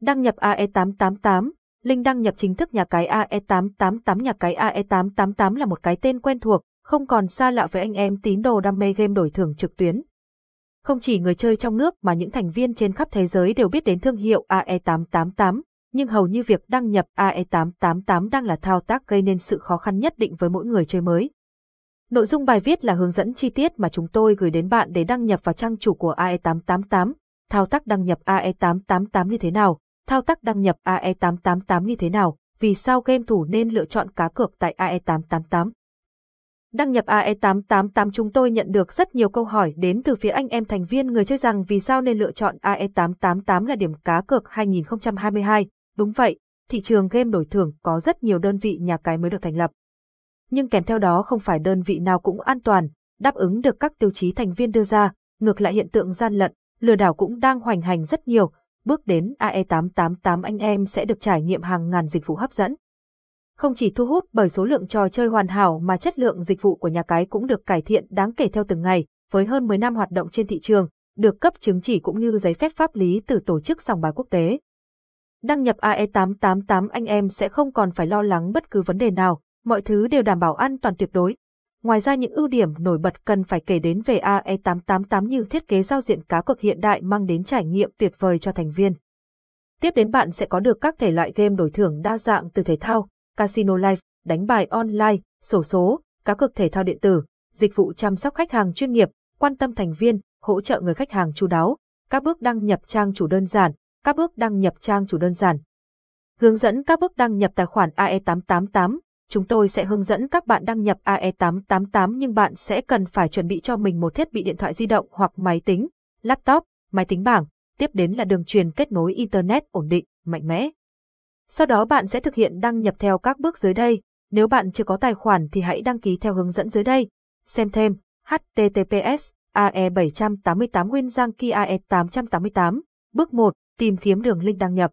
Đăng nhập AE888, link đăng nhập chính thức nhà cái AE888 nhà cái AE888 là một cái tên quen thuộc, không còn xa lạ với anh em tín đồ đam mê game đổi thưởng trực tuyến. Không chỉ người chơi trong nước mà những thành viên trên khắp thế giới đều biết đến thương hiệu AE888, nhưng hầu như việc đăng nhập AE888 đang là thao tác gây nên sự khó khăn nhất định với mỗi người chơi mới. Nội dung bài viết là hướng dẫn chi tiết mà chúng tôi gửi đến bạn để đăng nhập vào trang chủ của AE888, thao tác đăng nhập AE888 như thế nào, thao tác đăng nhập AE888 như thế nào, vì sao game thủ nên lựa chọn cá cược tại AE888. Đăng nhập AE888 chúng tôi nhận được rất nhiều câu hỏi đến từ phía anh em thành viên người chơi rằng vì sao nên lựa chọn AE888 là điểm cá cược 2022. Đúng vậy, thị trường game đổi thưởng có rất nhiều đơn vị nhà cái mới được thành lập. Nhưng kèm theo đó không phải đơn vị nào cũng an toàn, đáp ứng được các tiêu chí thành viên đưa ra, ngược lại hiện tượng gian lận, lừa đảo cũng đang hoành hành rất nhiều, bước đến AE888 anh em sẽ được trải nghiệm hàng ngàn dịch vụ hấp dẫn. Không chỉ thu hút bởi số lượng trò chơi hoàn hảo mà chất lượng dịch vụ của nhà cái cũng được cải thiện đáng kể theo từng ngày, với hơn 10 năm hoạt động trên thị trường, được cấp chứng chỉ cũng như giấy phép pháp lý từ tổ chức sòng bài quốc tế. Đăng nhập AE888 anh em sẽ không còn phải lo lắng bất cứ vấn đề nào, mọi thứ đều đảm bảo an toàn tuyệt đối. Ngoài ra những ưu điểm nổi bật cần phải kể đến về AE888 như thiết kế giao diện cá cược hiện đại mang đến trải nghiệm tuyệt vời cho thành viên. Tiếp đến bạn sẽ có được các thể loại game đổi thưởng đa dạng từ thể thao, casino live, đánh bài online, sổ số, cá cược thể thao điện tử, dịch vụ chăm sóc khách hàng chuyên nghiệp, quan tâm thành viên, hỗ trợ người khách hàng chu đáo, các bước đăng nhập trang chủ đơn giản, các bước đăng nhập trang chủ đơn giản. Hướng dẫn các bước đăng nhập tài khoản AE888, chúng tôi sẽ hướng dẫn các bạn đăng nhập AE888 nhưng bạn sẽ cần phải chuẩn bị cho mình một thiết bị điện thoại di động hoặc máy tính, laptop, máy tính bảng, tiếp đến là đường truyền kết nối Internet ổn định, mạnh mẽ. Sau đó bạn sẽ thực hiện đăng nhập theo các bước dưới đây, nếu bạn chưa có tài khoản thì hãy đăng ký theo hướng dẫn dưới đây. Xem thêm, https AE788 Nguyên Giang Kia AE888, bước 1, tìm kiếm đường link đăng nhập.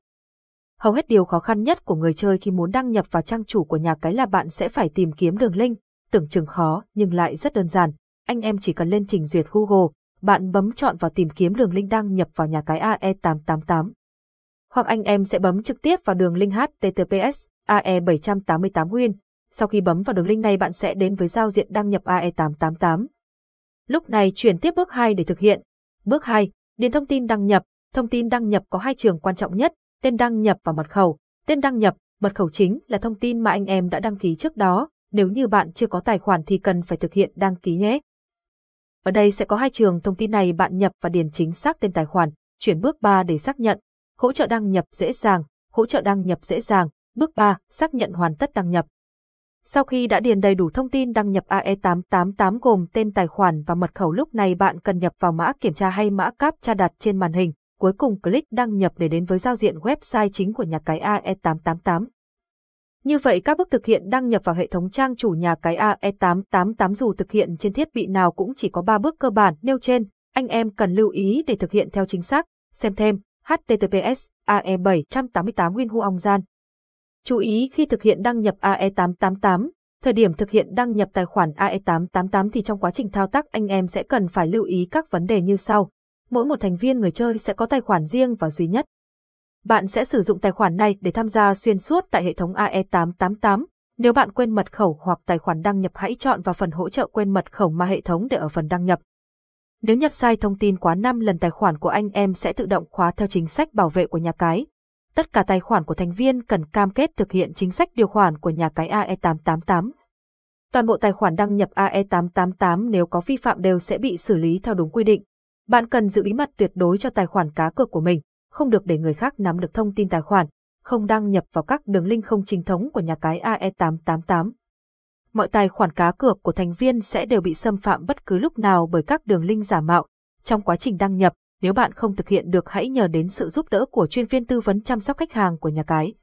Hầu hết điều khó khăn nhất của người chơi khi muốn đăng nhập vào trang chủ của nhà cái là bạn sẽ phải tìm kiếm đường link, tưởng chừng khó nhưng lại rất đơn giản. Anh em chỉ cần lên trình duyệt Google, bạn bấm chọn vào tìm kiếm đường link đăng nhập vào nhà cái AE888. Hoặc anh em sẽ bấm trực tiếp vào đường link HTTPS AE788 Nguyên. Sau khi bấm vào đường link này bạn sẽ đến với giao diện đăng nhập AE888. Lúc này chuyển tiếp bước 2 để thực hiện. Bước 2, điền thông tin đăng nhập. Thông tin đăng nhập có hai trường quan trọng nhất, tên đăng nhập và mật khẩu. Tên đăng nhập, mật khẩu chính là thông tin mà anh em đã đăng ký trước đó, nếu như bạn chưa có tài khoản thì cần phải thực hiện đăng ký nhé. Ở đây sẽ có hai trường thông tin này bạn nhập và điền chính xác tên tài khoản, chuyển bước 3 để xác nhận. Hỗ trợ đăng nhập dễ dàng, hỗ trợ đăng nhập dễ dàng, bước 3, xác nhận hoàn tất đăng nhập. Sau khi đã điền đầy đủ thông tin đăng nhập AE888 gồm tên tài khoản và mật khẩu lúc này bạn cần nhập vào mã kiểm tra hay mã CAPTCHA đặt trên màn hình cuối cùng click đăng nhập để đến với giao diện website chính của nhà cái AE888. Như vậy các bước thực hiện đăng nhập vào hệ thống trang chủ nhà cái AE888 dù thực hiện trên thiết bị nào cũng chỉ có 3 bước cơ bản nêu trên, anh em cần lưu ý để thực hiện theo chính xác, xem thêm https AE788 Nguyên Hu Gian. Chú ý khi thực hiện đăng nhập AE888, thời điểm thực hiện đăng nhập tài khoản AE888 thì trong quá trình thao tác anh em sẽ cần phải lưu ý các vấn đề như sau mỗi một thành viên người chơi sẽ có tài khoản riêng và duy nhất. Bạn sẽ sử dụng tài khoản này để tham gia xuyên suốt tại hệ thống AE888. Nếu bạn quên mật khẩu hoặc tài khoản đăng nhập hãy chọn vào phần hỗ trợ quên mật khẩu mà hệ thống để ở phần đăng nhập. Nếu nhập sai thông tin quá 5 lần tài khoản của anh em sẽ tự động khóa theo chính sách bảo vệ của nhà cái. Tất cả tài khoản của thành viên cần cam kết thực hiện chính sách điều khoản của nhà cái AE888. Toàn bộ tài khoản đăng nhập AE888 nếu có vi phạm đều sẽ bị xử lý theo đúng quy định. Bạn cần giữ bí mật tuyệt đối cho tài khoản cá cược của mình, không được để người khác nắm được thông tin tài khoản, không đăng nhập vào các đường link không chính thống của nhà cái AE888. Mọi tài khoản cá cược của thành viên sẽ đều bị xâm phạm bất cứ lúc nào bởi các đường link giả mạo. Trong quá trình đăng nhập, nếu bạn không thực hiện được hãy nhờ đến sự giúp đỡ của chuyên viên tư vấn chăm sóc khách hàng của nhà cái.